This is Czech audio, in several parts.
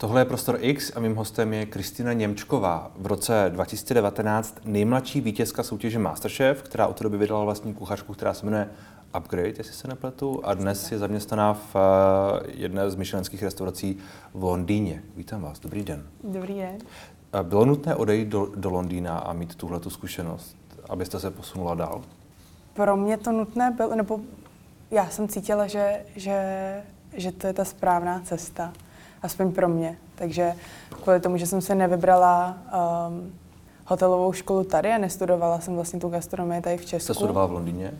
Tohle je Prostor X a mým hostem je Kristýna Němčková. V roce 2019 nejmladší vítězka soutěže Masterchef, která od té doby vydala vlastní kuchařku, která se jmenuje Upgrade, jestli se nepletu, a dnes je zaměstnaná v eh, jedné z myšlenských restaurací v Londýně. Vítám vás, dobrý den. Dobrý den. Bylo nutné odejít do, do Londýna a mít tuhle zkušenost, abyste se posunula dál? Pro mě to nutné bylo, nebo já jsem cítila, že, že, že to je ta správná cesta aspoň pro mě. Takže kvůli tomu, že jsem se nevybrala um, hotelovou školu tady a nestudovala jsem vlastně tu gastronomii tady v Česku. Jste studovala v Londýně?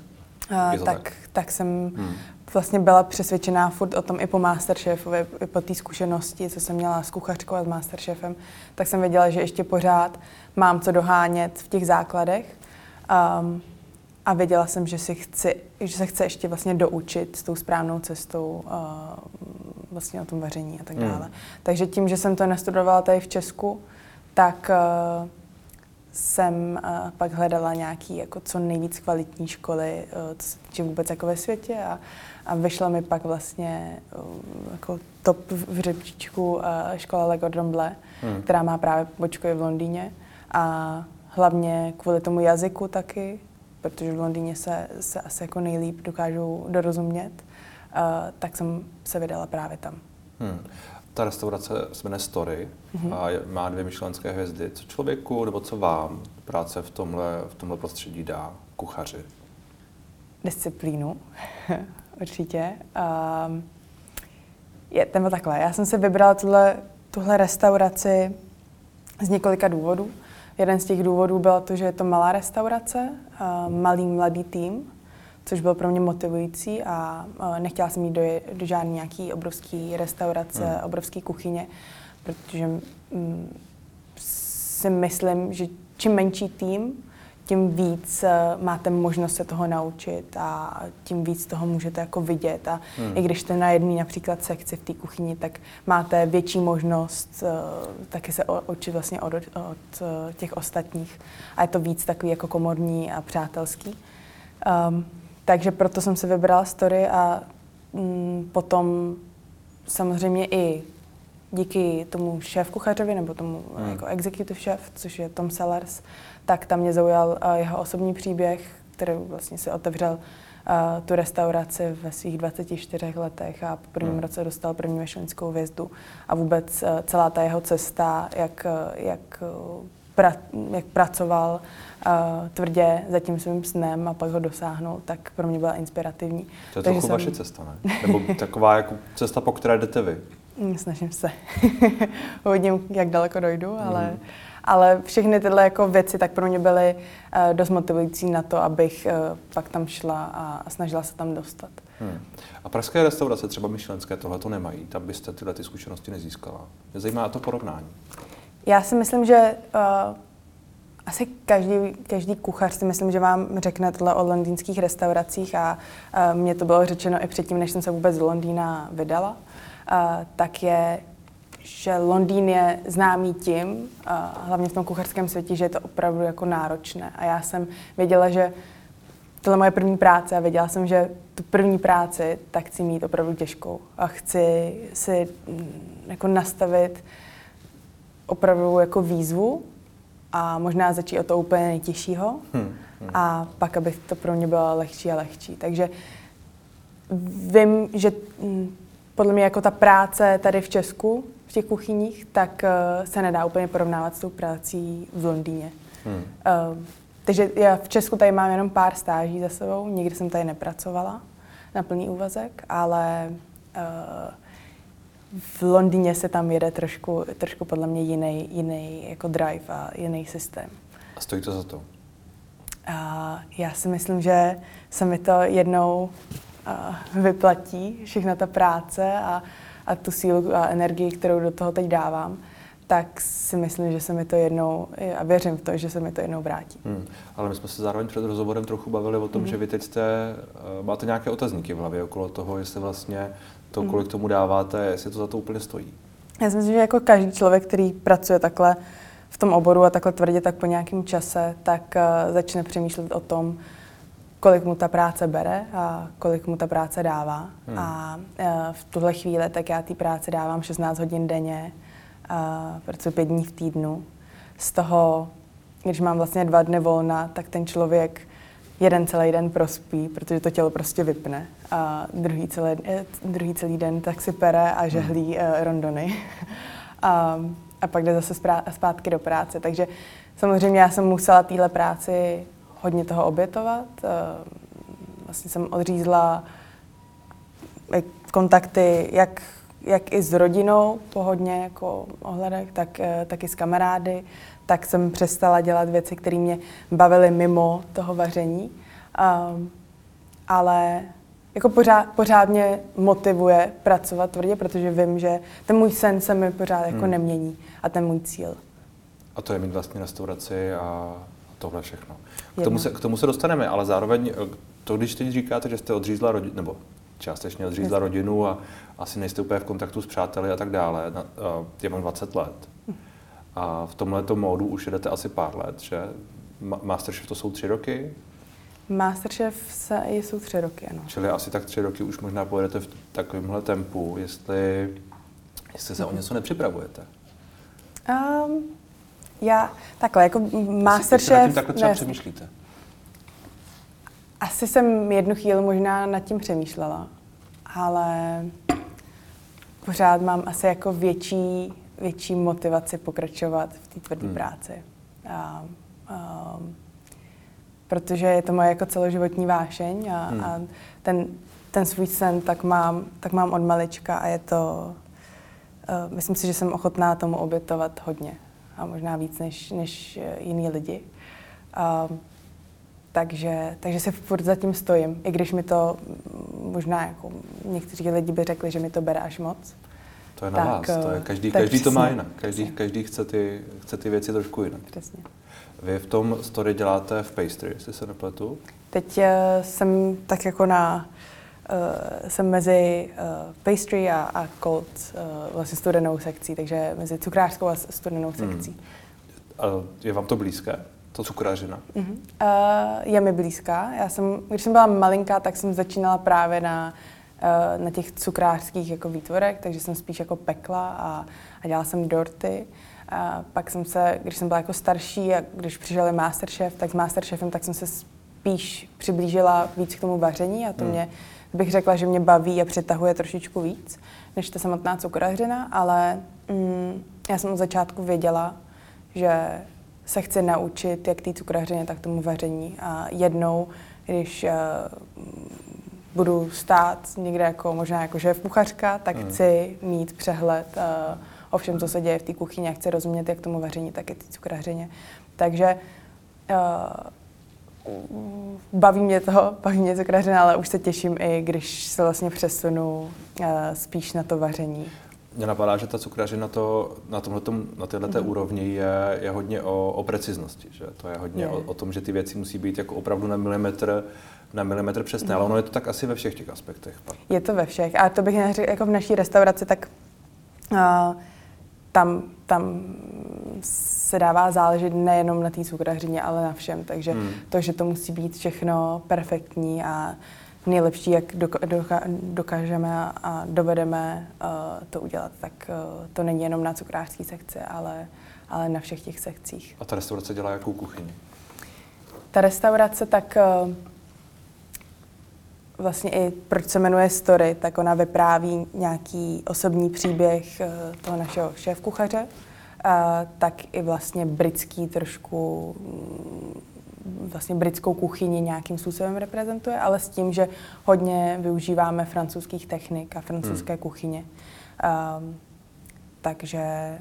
Uh, tak, tak, tak jsem hmm. vlastně byla přesvědčená furt o tom i po Masterchefovi, i po té zkušenosti, co jsem měla s kuchařkou a s Masterchefem, tak jsem věděla, že ještě pořád mám co dohánět v těch základech. Um, a věděla jsem, že, si chci, že se chce ještě vlastně doučit s tou správnou cestou uh, vlastně o tom vaření a tak hmm. dále. Mm. Takže tím, že jsem to nestudovala tady v Česku, tak uh, jsem uh, pak hledala nějaký jako co nejvíc kvalitní školy, uh, co se týče vůbec jako ve světě a, a vyšla mi pak vlastně uh, jako top v řebříčku uh, škola Le Cordon Bleu, mm. která má právě pobočku v Londýně a hlavně kvůli tomu jazyku taky, protože v Londýně se, se asi jako nejlíp dokážou dorozumět, tak jsem se vydala právě tam. Hmm. Ta restaurace se jmenuje Story mm-hmm. a má dvě myšlenské hvězdy. Co člověku nebo co vám práce v tomhle, v tomhle prostředí dá, kuchaři? Disciplínu, určitě. Um, je, ten takhle. Já jsem si vybrala tuhle, tuhle restauraci z několika důvodů. Jeden z těch důvodů bylo to, že je to malá restaurace, uh, malý mladý tým, což bylo pro mě motivující a nechtěla jsem jít do, do žádné nějaký obrovský restaurace, mm. obrovské kuchyně, protože mm, si myslím, že čím menší tým, tím víc uh, máte možnost se toho naučit a tím víc toho můžete jako vidět. A hmm. i když jste na jedné například sekci v té kuchyni, tak máte větší možnost uh, taky se učit vlastně od, od uh, těch ostatních. A je to víc takový jako komorní a přátelský. Um, takže proto jsem se vybrala story a mm, potom samozřejmě i díky tomu šéf kuchařovi nebo tomu hmm. jako executive chef, což je Tom Sellers, tak tam mě zaujal uh, jeho osobní příběh, který vlastně si otevřel uh, tu restauraci ve svých 24 letech a po prvním hmm. roce dostal první mešlinskou hvězdu a vůbec uh, celá ta jeho cesta, jak, uh, jak, uh, pra, jak pracoval uh, tvrdě za tím svým snem a pak ho dosáhnul, tak pro mě byla inspirativní. To je trochu jsem... vaše cesta, ne? Nebo taková jako cesta, po které jdete vy? Mm, snažím se. Uvidím, jak daleko dojdu, ale, mm. ale všechny tyhle jako věci tak pro mě byly uh, dost motivující na to, abych uh, pak tam šla a snažila se tam dostat. Hmm. A pražské restaurace, třeba myšlenské, tohle to nemají, tam byste tyhle ty zkušenosti nezískala. Mě zajímá to porovnání. Já si myslím, že uh, asi každý, každý kuchař si myslím, že vám řekne tohle o londýnských restauracích a uh, mně to bylo řečeno i předtím, než jsem se vůbec z Londýna vydala tak je, že Londýn je známý tím, hlavně v tom kuchařském světě, že je to opravdu jako náročné. A já jsem věděla, že tohle je moje první práce a věděla jsem, že tu první práci tak chci mít opravdu těžkou a chci si mm, jako nastavit opravdu jako výzvu a možná začít o to úplně nejtěžšího hmm, hmm. a pak, aby to pro mě bylo lehčí a lehčí. Takže vím, že mm, podle mě jako ta práce tady v Česku, v těch kuchyních, tak uh, se nedá úplně porovnávat s tou prací v Londýně. Hmm. Uh, takže já v Česku tady mám jenom pár stáží za sebou, nikdy jsem tady nepracovala na plný úvazek, ale uh, v Londýně se tam jede trošku, trošku podle mě jiný, jiný jako drive a jiný systém. A stojí to za to? Uh, já si myslím, že se mi to jednou vyplatí, všechna ta práce a, a tu sílu a energii, kterou do toho teď dávám, tak si myslím, že se mi to jednou, a věřím v to, že se mi to jednou vrátí. Hmm. Ale my jsme se zároveň před rozhovorem trochu bavili o tom, hmm. že vy teď jste, eh, máte nějaké otazníky v hlavě okolo toho, jestli vlastně to, kolik hmm. tomu dáváte, jestli to za to úplně stojí. Já si myslím, že jako každý člověk, který pracuje takhle v tom oboru a takhle tvrdě, tak po nějakém čase, tak uh, začne přemýšlet o tom, kolik mu ta práce bere a kolik mu ta práce dává. Hmm. A uh, v tuhle chvíli tak já té práce dávám 16 hodin denně a pracuji pět dní v týdnu. Z toho, když mám vlastně dva dny volna, tak ten člověk jeden celý den prospí, protože to tělo prostě vypne. A druhý celý, eh, druhý celý den tak si pere a žehlí uh, rondony. a, a pak jde zase zpátky do práce. Takže samozřejmě já jsem musela téhle práci hodně toho obětovat. Vlastně jsem odřízla kontakty jak, jak i s rodinou po hodně jako ohledech, tak, tak i s kamarády. Tak jsem přestala dělat věci, které mě bavily mimo toho vaření. Um, ale jako pořád, pořád mě motivuje pracovat tvrdě, protože vím, že ten můj sen se mi pořád jako hmm. nemění a ten můj cíl. A to je mít vlastně restauraci a tohle všechno. K tomu, se, k tomu se dostaneme, ale zároveň eh, to, když teď říkáte, že jste odřízla rodinu, nebo částečně odřízla Jasně. rodinu a asi nejste úplně v kontaktu s přáteli a tak dále. Já mám 20 let. A v tomhle módu už jedete asi pár let, že? Masterchef to jsou tři roky? Masterchef se, jsou tři roky, ano. Čili asi tak tři roky už možná pojedete v takovémhle tempu, jestli, jestli se o něco nepřipravujete. Um, já, takhle, jako Masterchef... Jestli, tím takhle třeba ne, přemýšlíte? Asi jsem jednu chvíli možná nad tím přemýšlela, ale pořád mám asi jako větší, větší motivaci pokračovat v té tvrdé hmm. práci. A, a, protože je to moje jako celoživotní vášeň a, hmm. a ten, ten svůj sen tak mám, tak mám od malička a je to, uh, myslím si, že jsem ochotná tomu obětovat hodně a možná víc než, než jiní lidi. Uh, takže, takže si furt zatím stojím, i když mi to možná jako někteří lidi by řekli, že mi to bere až moc. To je na tak, vás, to je každý, každý přesně, to má jinak, každý, každý chce, ty, chce ty věci trošku jinak. Přesně. Vy v tom story děláte v pastry, jestli se nepletu? Teď uh, jsem tak jako na, uh, jsem mezi uh, pastry a, a cold, uh, vlastně studenou sekcí, takže mezi cukrářskou a studenou hmm. sekcí. Hmm. A je vám to blízké? To cukrářina? Uh-huh. Uh, je mi blízká. Já jsem, když jsem byla malinká, tak jsem začínala právě na, uh, na těch cukrářských jako výtvorech, takže jsem spíš jako pekla a, a dělala jsem dorty. A pak jsem se, když jsem byla jako starší a když přišel Masterchef, tak s Masterchefem tak jsem se spíš přiblížila víc k tomu vaření a to hmm. mě, bych řekla, že mě baví a přitahuje trošičku víc, než ta samotná cukrařina, ale mm, já jsem od začátku věděla, že se chci naučit jak té cukrařině, tak tomu vaření. A jednou, když uh, budu stát někde jako možná jako šéf kuchařka, tak mm. chci mít přehled uh, o všem, co se děje v té kuchyni a chci rozumět jak tomu vaření, tak i té cukrařině. Takže uh, baví mě to, baví mě cukrařina, ale už se těším i, když se vlastně přesunu uh, spíš na to vaření. Mně napadá, že ta cukrařina to, na, tomhletom, na této mm. úrovni je, je hodně o, o preciznosti. Že? To je hodně je. O, o, tom, že ty věci musí být jako opravdu na milimetr, na milimetr přesné, mm. ale ono je to tak asi ve všech těch aspektech. Pak. Je to ve všech. A to bych neřekl, jako v naší restauraci, tak uh, tam, tam se dává záležet nejenom na té cukrařině, ale na všem. Takže mm. to, že to musí být všechno perfektní a nejlepší, jak dokážeme a dovedeme uh, to udělat, tak uh, to není jenom na cukrářské sekci, ale, ale na všech těch sekcích. A ta restaurace dělá jakou kuchyni? Ta restaurace tak uh, vlastně i proč se jmenuje Story, tak ona vypráví nějaký osobní příběh uh, toho našeho šéf-kuchaře, uh, tak i vlastně britský trošku vlastně britskou kuchyni nějakým způsobem reprezentuje, ale s tím, že hodně využíváme francouzských technik a francouzské hmm. kuchyně. Um, takže,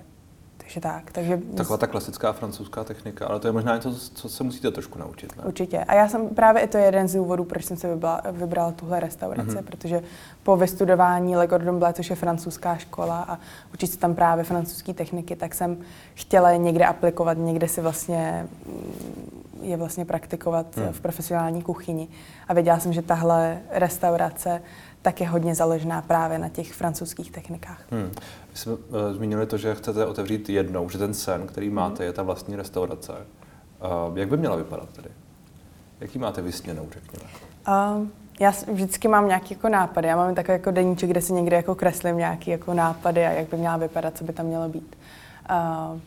takže tak. Takže Taková ta klasická francouzská technika, ale to je možná něco, co se musíte trošku naučit. Ne? Určitě. A já jsem právě i to jeden z důvodů, proč jsem se vybrala, vybrala tuhle restauraci, mm-hmm. protože po vystudování Le Cordon Bleu, což je francouzská škola a učit se tam právě francouzské techniky, tak jsem chtěla je někde aplikovat, někde si vlastně je vlastně praktikovat hmm. v profesionální kuchyni. A věděla jsem, že tahle restaurace tak je hodně založená právě na těch francouzských technikách. Hmm. Vy jsme uh, zmínili to, že chcete otevřít jednou, že ten sen, který máte, hmm. je ta vlastní restaurace. Uh, jak by měla vypadat tedy? Jaký máte vysněnou, řekněme? Uh, já vždycky mám nějaký jako nápady. Já mám takový jako deníček, kde si někde jako kreslím nějaký jako nápady a jak by měla vypadat, co by tam mělo být. Uh,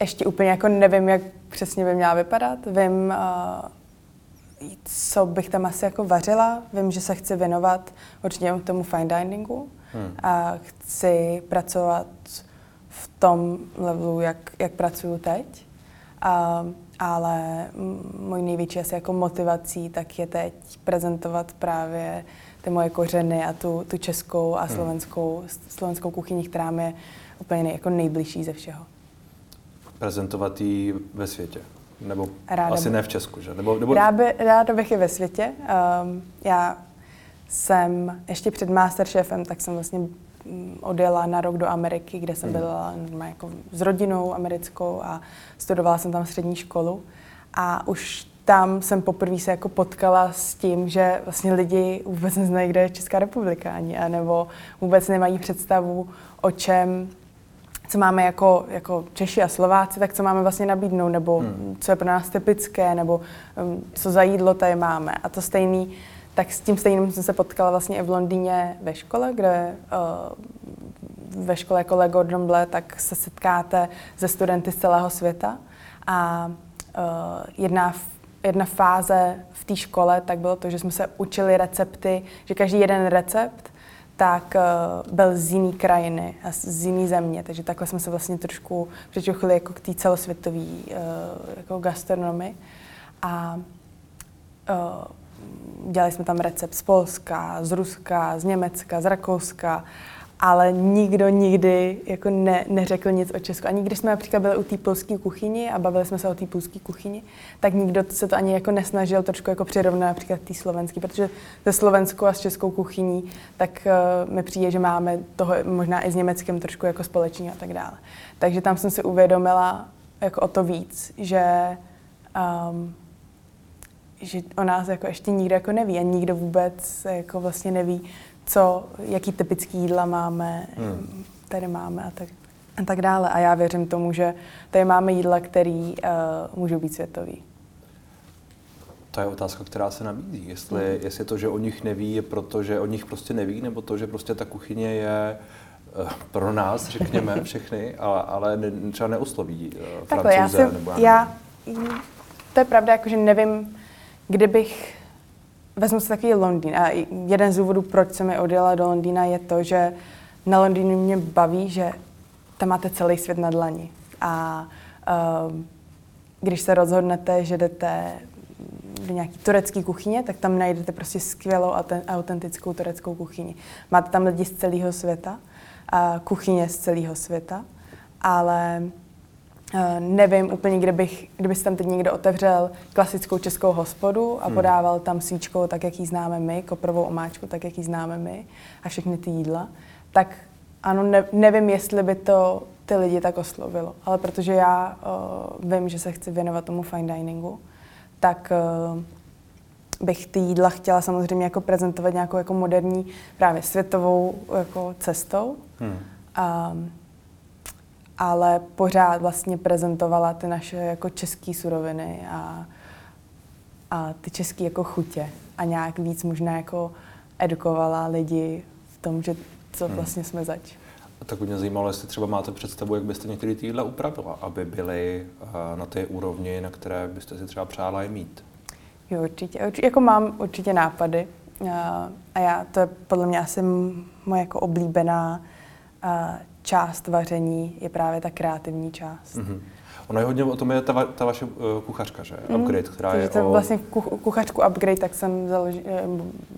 ještě úplně jako nevím, jak přesně by měla vypadat. Vím, uh, co bych tam asi jako vařila. Vím, že se chci věnovat určitě k tomu fine diningu. Hmm. A chci pracovat v tom levelu, jak, jak pracuju teď. Uh, ale můj největší asi jako motivací tak je teď prezentovat právě ty moje kořeny a tu, tu českou a hmm. slovenskou, hmm. slovenskou kuchyni, která mi je úplně nej, jako nejbližší ze všeho. Prezentovat ji ve světě? Nebo ráda asi by. ne v Česku, že? Nebo, nebo... Ráda, by, ráda bych i ve světě. Um, já jsem ještě před Masterchefem, tak jsem vlastně Mm, odjela na rok do Ameriky, kde jsem hmm. byla jako s rodinou americkou a studovala jsem tam střední školu. A už tam jsem poprvé se jako potkala s tím, že vlastně lidi vůbec neznají, kde je Česká republika ani, nebo vůbec nemají představu o čem, co máme jako, jako Češi a Slováci, tak co máme vlastně nabídnout, nebo hmm. co je pro nás typické, nebo um, co za jídlo tady máme. A to stejný tak s tím stejným jsem se potkala vlastně i v Londýně ve škole, kde uh, ve škole jako Le Gordon Bleu, tak se setkáte ze studenty z celého světa. A uh, jedna, jedna fáze v té škole tak bylo to, že jsme se učili recepty, že každý jeden recept tak uh, byl z jiné krajiny a z jiné země. Takže takhle jsme se vlastně trošku přičuchli jako k té celosvětové uh, jako gastronomii. A uh, dělali jsme tam recept z Polska, z Ruska, z Německa, z Rakouska, ale nikdo nikdy jako ne, neřekl nic o Česku. Ani když jsme například byli u té polské kuchyni a bavili jsme se o té polské kuchyni, tak nikdo se to ani jako nesnažil trošku jako přirovnat například té slovenské, protože ze slovenskou a s českou kuchyní, tak uh, mi přijde, že máme toho možná i s německým trošku jako společný a tak dále. Takže tam jsem si uvědomila jako o to víc, že um, že o nás jako ještě nikdo jako neví a nikdo vůbec jako vlastně neví, co, jaký typický jídla máme, hmm. tady máme a tak, a tak dále. A já věřím tomu, že tady máme jídla, které uh, můžou být světový. To je otázka, která se nabízí. Jestli, hmm. jestli to, že o nich neví, je proto, že o nich prostě neví, nebo to, že prostě ta kuchyně je uh, pro nás, řekněme, všechny, ale, ale ne, třeba neosloví uh, Takhle, já si, nebo já, já, to je pravda, jakože nevím, Kdybych, vezmu si takový Londýn a jeden z důvodů, proč jsem mi odjela do Londýna, je to, že na Londýnu mě baví, že tam máte celý svět na dlani. A uh, když se rozhodnete, že jdete do nějaké turecké kuchyně, tak tam najdete prostě skvělou a autentickou tureckou kuchyni. Máte tam lidi z celého světa, a kuchyně z celého světa, ale nevím úplně, kde bych, kdyby si tam teď někdo otevřel klasickou českou hospodu a hmm. podával tam svíčkou tak, jak ji známe my, koprovou omáčku tak, jak ji známe my a všechny ty jídla, tak ano, ne, nevím, jestli by to ty lidi tak oslovilo. Ale protože já uh, vím, že se chci věnovat tomu fine diningu, tak uh, bych ty jídla chtěla samozřejmě jako prezentovat nějakou jako moderní právě světovou jako cestou. Hmm. Um, ale pořád vlastně prezentovala ty naše jako české suroviny a, a ty české jako chutě a nějak víc možná jako edukovala lidi v tom, že co hmm. vlastně jsme zač. A tak mě zajímalo, jestli třeba máte představu, jak byste některé ty jídla upravila, aby byly uh, na té úrovni, na které byste si třeba přála je mít. Jo, určitě. určitě jako mám určitě nápady. Uh, a já, to je podle mě asi moje jako oblíbená uh, část vaření je právě ta kreativní část. Mm-hmm. Ono je hodně o tom je ta, ta vaše uh, kuchařka, že? Mm, upgrade, která je to o... vlastně kuchařku Upgrade, tak jsem založi, eh,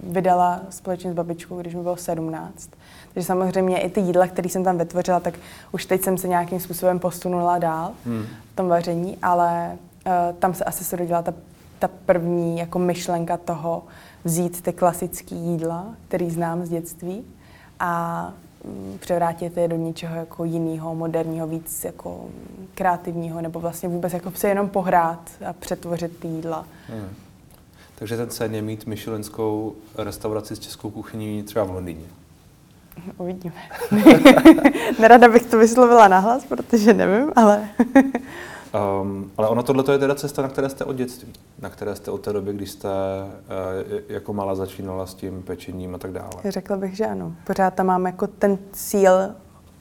vydala společně s babičkou, když mi bylo 17. Takže samozřejmě i ty jídla, které jsem tam vytvořila, tak už teď jsem se nějakým způsobem posunula dál mm. v tom vaření, ale uh, tam se asi se rodila ta, ta první jako myšlenka toho vzít ty klasické jídla, který znám z dětství a převrátit je do něčeho jako jiného, moderního, víc jako kreativního, nebo vlastně vůbec jako se jenom pohrát a přetvořit ty jídla. Hmm. Takže ten sen je mít myšelenskou restauraci s českou kuchyní třeba v Londýně. Uvidíme. Nerada bych to vyslovila nahlas, protože nevím, ale Um, ale ono tohle je teda cesta, na které jste od dětství, na které jste od té doby, kdy jste uh, jako malá začínala s tím pečením a tak dále. Řekla bych, že ano. Pořád tam mám jako ten cíl,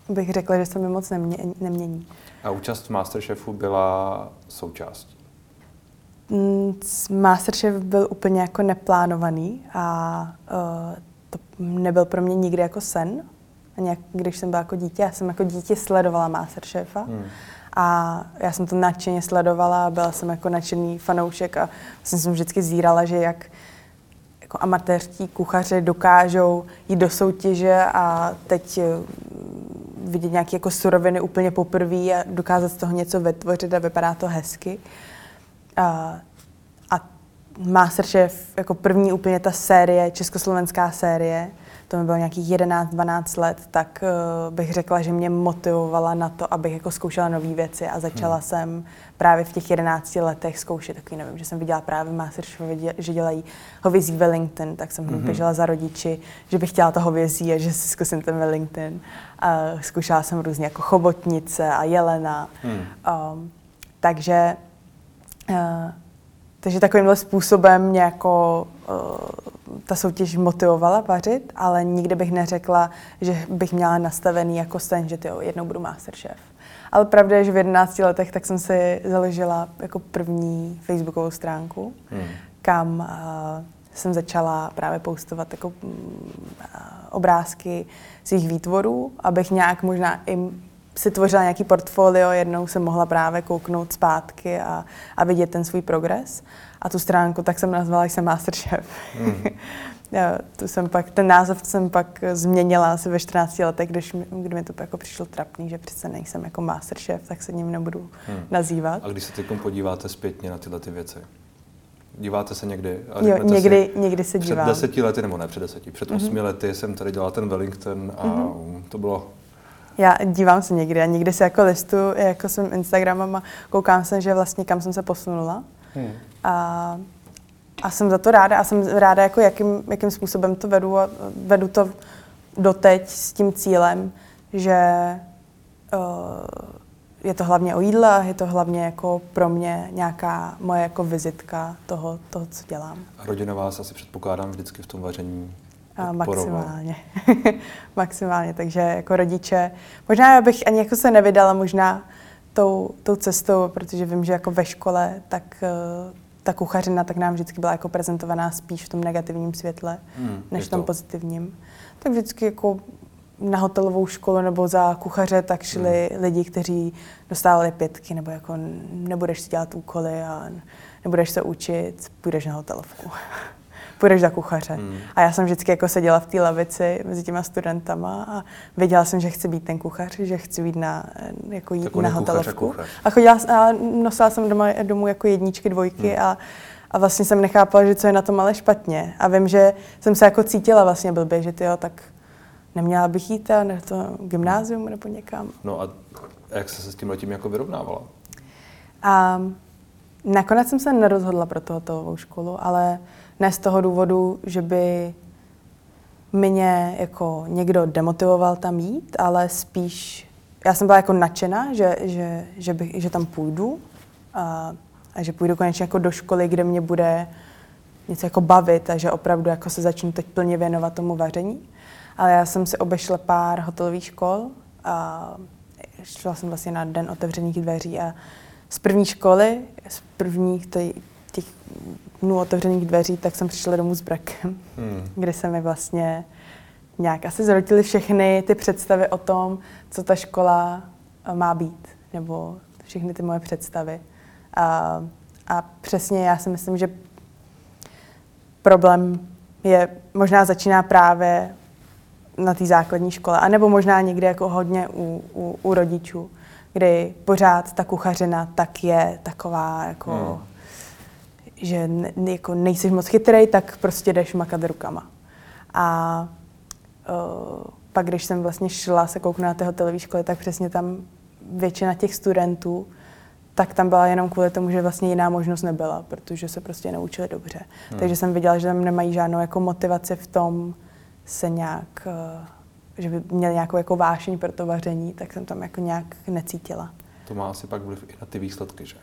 bych řekla, že se mi moc nemě, nemění. A účast v Masterchefu byla součástí? Mm, Masterchef byl úplně jako neplánovaný a uh, to nebyl pro mě nikdy jako sen. A nějak, když jsem byla jako dítě, já jsem jako dítě sledovala Masterchefa. Hmm. A já jsem to nadšeně sledovala, byla jsem jako nadšený fanoušek a vlastně jsem vždycky zírala, že jak jako amatérští kuchaři dokážou jít do soutěže a teď eh, vidět nějaké jako suroviny úplně poprvé a dokázat z toho něco vytvořit a vypadá to hezky. A, a Masterchef jako první úplně ta série, československá série, to mi bylo nějakých 11-12 let, tak uh, bych řekla, že mě motivovala na to, abych jako zkoušela nové věci a začala hmm. jsem právě v těch 11 letech zkoušet takový, nevím, že jsem viděla právě Masterchef, že dělají hovězí Wellington, tak jsem hmm. běžela za rodiči, že bych chtěla to hovězí a že si zkusím ten Wellington. Uh, zkoušela jsem různě jako chobotnice a jelena. Hmm. Um, takže uh, takže takovýmhle způsobem mě jako uh, ta soutěž motivovala vařit, ale nikdy bych neřekla, že bych měla nastavený jako sen, že tyjo, jednou budu masterchef. Ale pravda je, že v 11 letech tak jsem si založila jako první facebookovou stránku, hmm. kam uh, jsem začala právě postovat jako, uh, obrázky svých výtvorů, abych nějak možná i si tvořila nějaký portfolio, jednou jsem mohla právě kouknout zpátky a, a vidět ten svůj progres. A tu stránku tak jsem nazvala, jsem Masterchef. Mm. Já, tu jsem pak, ten název jsem pak změnila asi ve 14 letech, když mi, kdy mi to jako přišlo trapný, že přece nejsem jako masterchef, tak se ním nebudu hmm. nazývat. A když se teď podíváte zpětně na tyhle ty věci, díváte se někdy? A jo, někdy, si, někdy se dívám. Před deseti lety, nebo ne před deseti, před mm-hmm. osmi lety jsem tady dělala ten Wellington a mm-hmm. to bylo já dívám se někdy a někdy se jako listu, jako jsem Instagramem a koukám se, že vlastně kam jsem se posunula. Hmm. A, a jsem za to ráda a jsem ráda, jako jakým, jakým způsobem to vedu a vedu to doteď s tím cílem, že uh, je to hlavně o jídle a je to hlavně jako pro mě nějaká moje jako vizitka toho, toho co dělám. A rodina vás asi předpokládám vždycky v tom vaření maximálně. maximálně, takže jako rodiče, možná bych ani jako se nevydala možná tou, tou cestou, protože vím, že jako ve škole, tak uh, ta kuchařina tak nám vždycky byla jako prezentovaná spíš v tom negativním světle, hmm, než v tom to. pozitivním. Tak vždycky jako na hotelovou školu nebo za kuchaře tak šli hmm. lidi, kteří dostávali pětky, nebo jako nebudeš si dělat úkoly a nebudeš se učit, půjdeš na hotelovku půjdeš za kuchaře. Hmm. A já jsem vždycky jako seděla v té lavici mezi těma studentama a věděla jsem, že chci být ten kuchař, že chci být na, jako jít na hotelovku. A, a chodila a nosila jsem doma, domů jako jedničky, dvojky hmm. a a vlastně jsem nechápala, že co je na tom ale špatně. A vím, že jsem se jako cítila vlastně blbě, že ty jo, tak neměla bych jít na to gymnázium nebo někam. No a jak se s tím letím jako vyrovnávala? A nakonec jsem se nerozhodla pro tohoto školu, ale ne z toho důvodu, že by mě jako někdo demotivoval tam jít, ale spíš já jsem byla jako nadšená, že, že, že, bych, že tam půjdu a, a že půjdu konečně jako do školy, kde mě bude něco jako bavit a že opravdu jako se začnu teď plně věnovat tomu vaření. Ale já jsem si obešla pár hotelových škol a šla jsem vlastně na den otevřených dveří a z první školy, z prvních dnů otevřených dveří, tak jsem přišla domů s brakem, hmm. kde se mi vlastně nějak asi zrotily všechny ty představy o tom, co ta škola eh, má být, nebo všechny ty moje představy. A, a přesně já si myslím, že problém je, možná začíná právě na té základní škole, anebo možná někde jako hodně u, u, u rodičů, kdy pořád ta kuchařina tak je taková jako... Hmm že ne, jako nejsi moc chytrý, tak prostě jdeš makat rukama. A uh, pak, když jsem vlastně šla se kouknout na té hotelové školy, tak přesně tam většina těch studentů, tak tam byla jenom kvůli tomu, že vlastně jiná možnost nebyla, protože se prostě neučili dobře. Hmm. Takže jsem viděla, že tam nemají žádnou jako motivaci v tom se nějak, uh, že by měli nějakou jako vášeň pro to vaření, tak jsem tam jako nějak necítila. to má asi pak vliv i na ty výsledky, že?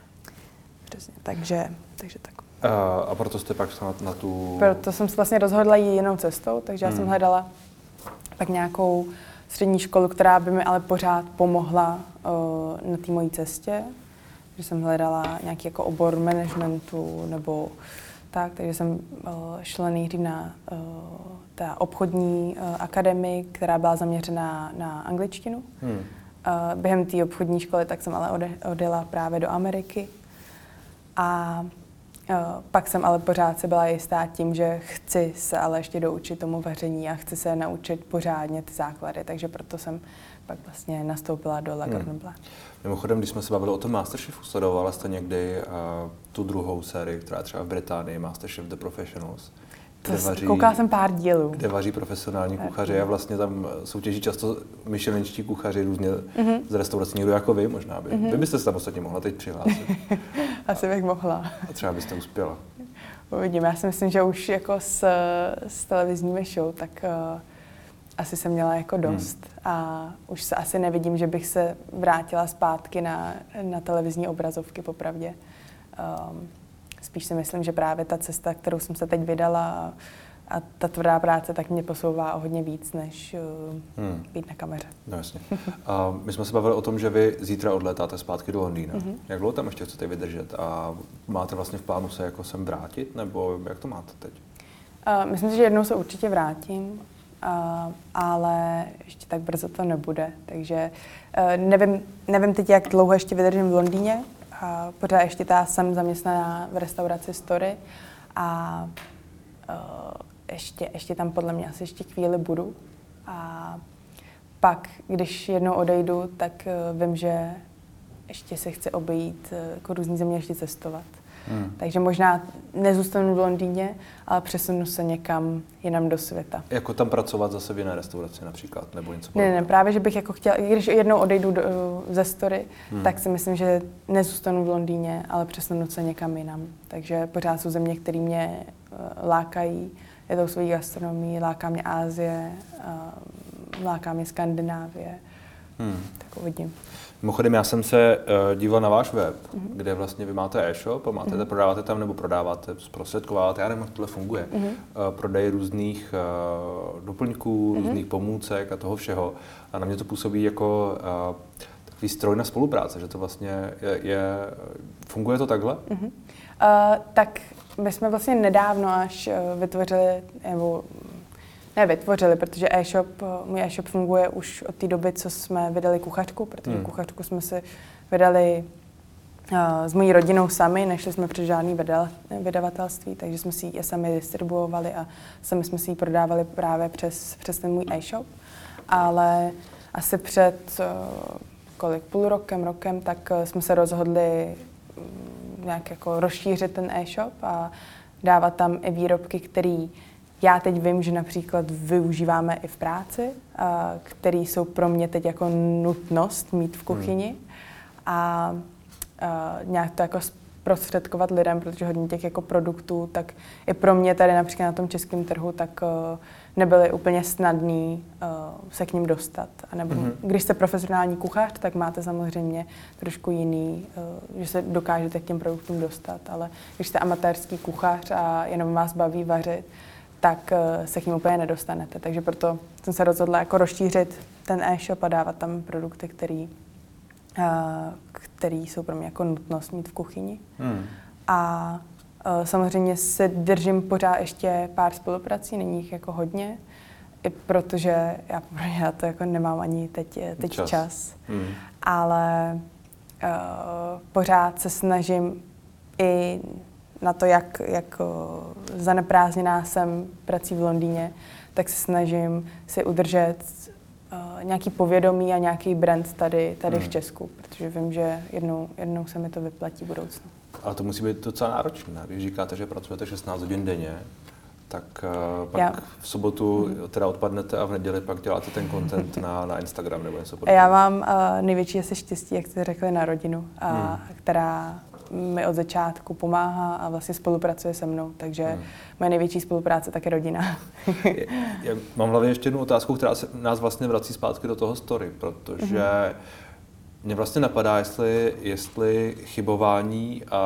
Přesně, takže, takže tak. Uh, a proto jste pak na, na tu... Proto jsem se vlastně rozhodla jít jinou cestou, takže já jsem Hmm. hledala pak nějakou střední školu, která by mi ale pořád pomohla uh, na té mojí cestě. Že jsem hledala nějaký jako obor managementu nebo tak, takže jsem uh, šla nejdřív na uh, ta obchodní uh, akademii, která byla zaměřená na angličtinu. Hmm. Uh, během té obchodní školy tak jsem ale ode, odjela právě do Ameriky. A pak jsem ale pořád se byla jistá tím, že chci se ale ještě doučit tomu vaření a chci se naučit pořádně ty základy, takže proto jsem pak vlastně nastoupila do La Bleu. Mimochodem, když jsme se bavili o tom Masterchefu, sledovala jste někdy uh, tu druhou sérii, která je třeba v Británii, Masterchef The Professionals, To s- Koukala jsem pár dílů. kde vaří profesionální kuchaři a vlastně tam soutěží často myšelenčtí kuchaři různě Mhm. z restaurací, někdo jako vy možná by. Vy byste se tam ostatně mohla teď přihlásit Asi bych mohla. a třeba byste uspěla. Uvidíme. Já si myslím, že už jako s, s televizními show, tak uh, asi jsem měla jako dost. A už se asi nevidím, že bych se vrátila zpátky na, na televizní obrazovky, popravdě. Um, spíš si myslím, že právě ta cesta, kterou jsem se teď vydala a, a ta tvrdá práce, tak mě posouvá o hodně víc, než uh, Hmm. být na kameře. No jasně. A my jsme se bavili o tom, že vy zítra odletáte zpátky do Londýna. Mhm. Jak dlouho tam ještě chcete vydržet a máte vlastně v plánu se jako sem vrátit, nebo jak to máte teď? Uh, myslím si, že jednou se určitě vrátím, uh, ale ještě tak brzo to nebude. Takže uh, nevím, nevím teď, jak dlouho ještě vydržím v Londýně. Uh, pořád ještě ta jsem zaměstnaná v restauraci Story a ještě, ještě tam podle mě asi ještě chvíli budu. A pak, když jednou odejdu, tak uh, vím, že ještě se chci obejít uh, jako různý země, ještě cestovat. Hmm. Takže možná nezůstanu v Londýně, ale přesunu se někam jinam do světa. Jako tam pracovat zase v jiné restauraci například, nebo něco Ne, podobného? ne, právě, že bych jako chtěla, i když jednou odejdu do, ze story, Hmm. hmm. tak si myslím, že nezůstanu v Londýně, ale přesunu se někam jinam. Takže pořád jsou země, které mě uh, lákají, je to svojí gastronomii, láká mě Ázie, uh, láká mě Skandinávie, Hmm. tak uvidím. Mimochodem, já jsem se uh, díval na váš web, Mhm. kde vlastně vy máte e-shop a máte, mm prodáváte tam nebo prodáváte, zprostředkováváte, já nevím, jak tohle funguje. Mhm. Uh, prodej různých uh, doplňků, Mhm. různých pomůcek a toho všeho. A na mě to působí jako uh, takový stroj na spolupráce, že to vlastně je, je funguje to takhle? Uh-huh. Uh, tak my jsme vlastně nedávno až vytvořili, nebo ne vytvořili, protože e-shop, uh, můj e-shop funguje už od té doby, co jsme vydali kuchařku, protože Hmm. kuchařku jsme si vydali uh, s mojí rodinou sami, nešli jsme přes žádný vydal, vydavatelství, takže jsme si ji sami distribuovali a sami jsme si ji prodávali právě přes, přes ten můj e-shop. Ale asi před uh, kolik, půl rokem, rokem, tak uh, jsme se rozhodli mm, nějak jako rozšířit ten e-shop a dávat tam i výrobky, které já teď vím, že například využíváme i v práci, a které jsou pro mě teď jako nutnost mít v kuchyni a, a nějak to jako zprostředkovat lidem, protože hodně těch jako produktů, tak i pro mě tady například na tom českém trhu, tak uh, nebyly úplně snadný uh, se k ním dostat. A nebo Mhm. když jste profesionální kuchař, tak máte samozřejmě trošku jiný, uh, že se dokážete k těm produktům dostat, ale když jste amatérský kuchař a jenom vás baví vařit, tak uh, se k ním úplně nedostanete. Takže proto jsem se rozhodla jako rozšířit ten e-shop a dávat tam produkty, který, uh, který jsou pro mě jako nutnost mít v kuchyni. Hmm. A uh, samozřejmě si držím pořád ještě pár spoluprací, není jich jako hodně, i protože já, já to jako nemám ani teď, teď Čas. čas. čas. Hmm. Ale uh, pořád se snažím i na to, jak, jak zaneprázdněná jsem prací v Londýně, tak se snažím si udržet uh, nějaký povědomí a nějaký brand tady, tady Hmm. v Česku, protože vím, že jednou, jednou se mi to vyplatí v budoucnu. Ale to musí být docela náročné. Když říkáte, že pracujete 16 hodin denně, tak uh, pak Já- v sobotu teda odpadnete a v neděli pak děláte ten content na, na Instagram nebo něco podobného. já mám uh, největší asi štěstí, jak jste řekli, na rodinu, a, Hmm. která mi od začátku pomáhá a vlastně spolupracuje se mnou, takže Hmm. moje největší spolupráce tak je rodina. Je- Mám v hlavě ještě jednu otázku, která se nás vlastně vrací zpátky do toho story, protože Mě vlastně napadá, jestli, jestli chybování a,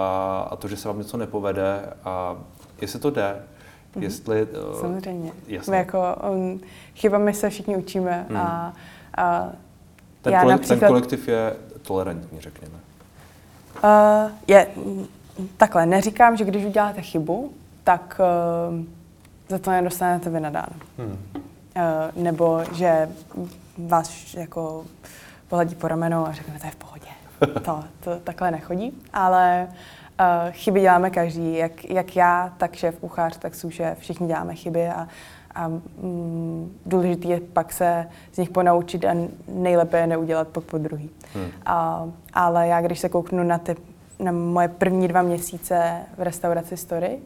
a to, že se vám něco nepovede, a jestli to jde, mm-hmm. jestli... Uh, Samozřejmě. Jasně. My jako um, chybami se všichni učíme mm. a, a ten, já kolek, například, ten kolektiv je tolerantní, řekněme. Uh, je, takhle, neříkám, že když uděláte chybu, tak uh, za to nedostanete vynadáno. Hmm. Uh, nebo že vás jako pohledí po ramenu a řekne, to je v pohodě. To, to takhle nechodí, ale uh, chyby děláme každý, jak, jak já, tak šéf kuchař, tak šéf, všichni děláme chyby a, a mm, důležité je pak se z nich ponaučit a nejlépe je neudělat pak po druhý. Hmm. A, ale já, když se kouknu na, ty, na moje první dva měsíce v restauraci Story,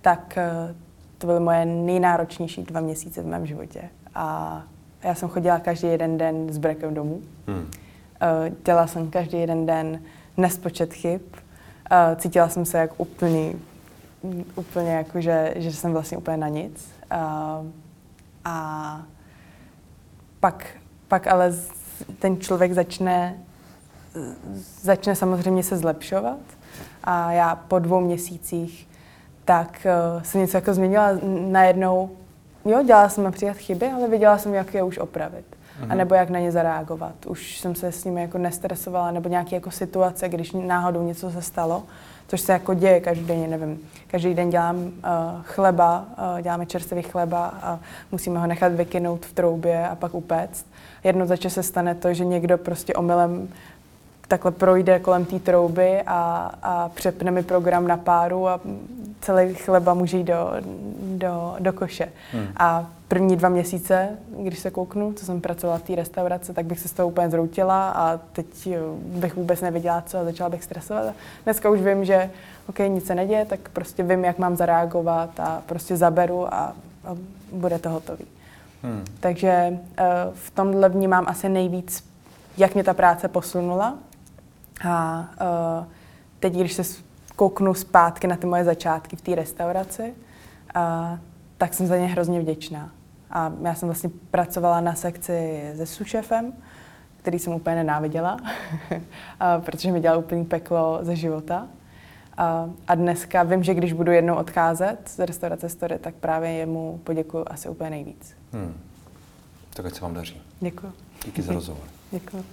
tak uh, to byly moje nejnáročnější dva měsíce v mém životě. A já jsem chodila každý jeden den s brekem domů. Hmm. Eh, dělala jsem každý jeden den nespočet chyb. Eh, cítila jsem se jak úplný, úplně jako, že, že jsem vlastně úplně na nic. A, eh, a pak, pak ale ten člověk začne, začne samozřejmě se zlepšovat. A já po dvou měsících tak uh, jsem něco jako změnila najednou Jo, dělala jsem například chyby, ale věděla jsem, jak je už opravit. Mm-hmm. A nebo jak na ně zareagovat. Už jsem se s nimi jako nestresovala, nebo nějaké jako situace, když náhodou něco se stalo, což se jako děje každý den, nevím. Každý den dělám uh, chleba, uh, děláme čerstvý chleba a musíme ho nechat vykynout v troubě a pak upéct. Jedno za se stane to, že někdo prostě omylem takhle projde kolem té trouby a, a přepne mi program na páru a celý chleba může jít do, do, do koše. Hmm. A první dva měsíce, když se kouknu, co jsem pracovala v té restauraci, tak bych se z toho úplně zroutila a teď bych vůbec nevěděla, co a začala bych stresovat. Dneska už vím, že OK, nic se neděje, tak prostě vím, jak mám zareagovat a prostě zaberu a, a bude to hotový. Hmm. Takže uh, v tomhle vnímám asi nejvíc, jak mě ta práce posunula. A uh, teď, když se kouknu zpátky na ty moje začátky v té restauraci, a, tak jsem za ně hrozně vděčná. A já jsem vlastně pracovala na sekci se sušefem, který jsem úplně nenáviděla, a, protože mi dělal úplný peklo ze života. A, a dneska vím, že když budu jednou odcházet z restaurace Story, tak právě jemu poděkuji asi úplně nejvíc. Hmm. Tak ať se vám daří. Děkuji. Díky za rozhovor. Děkuji.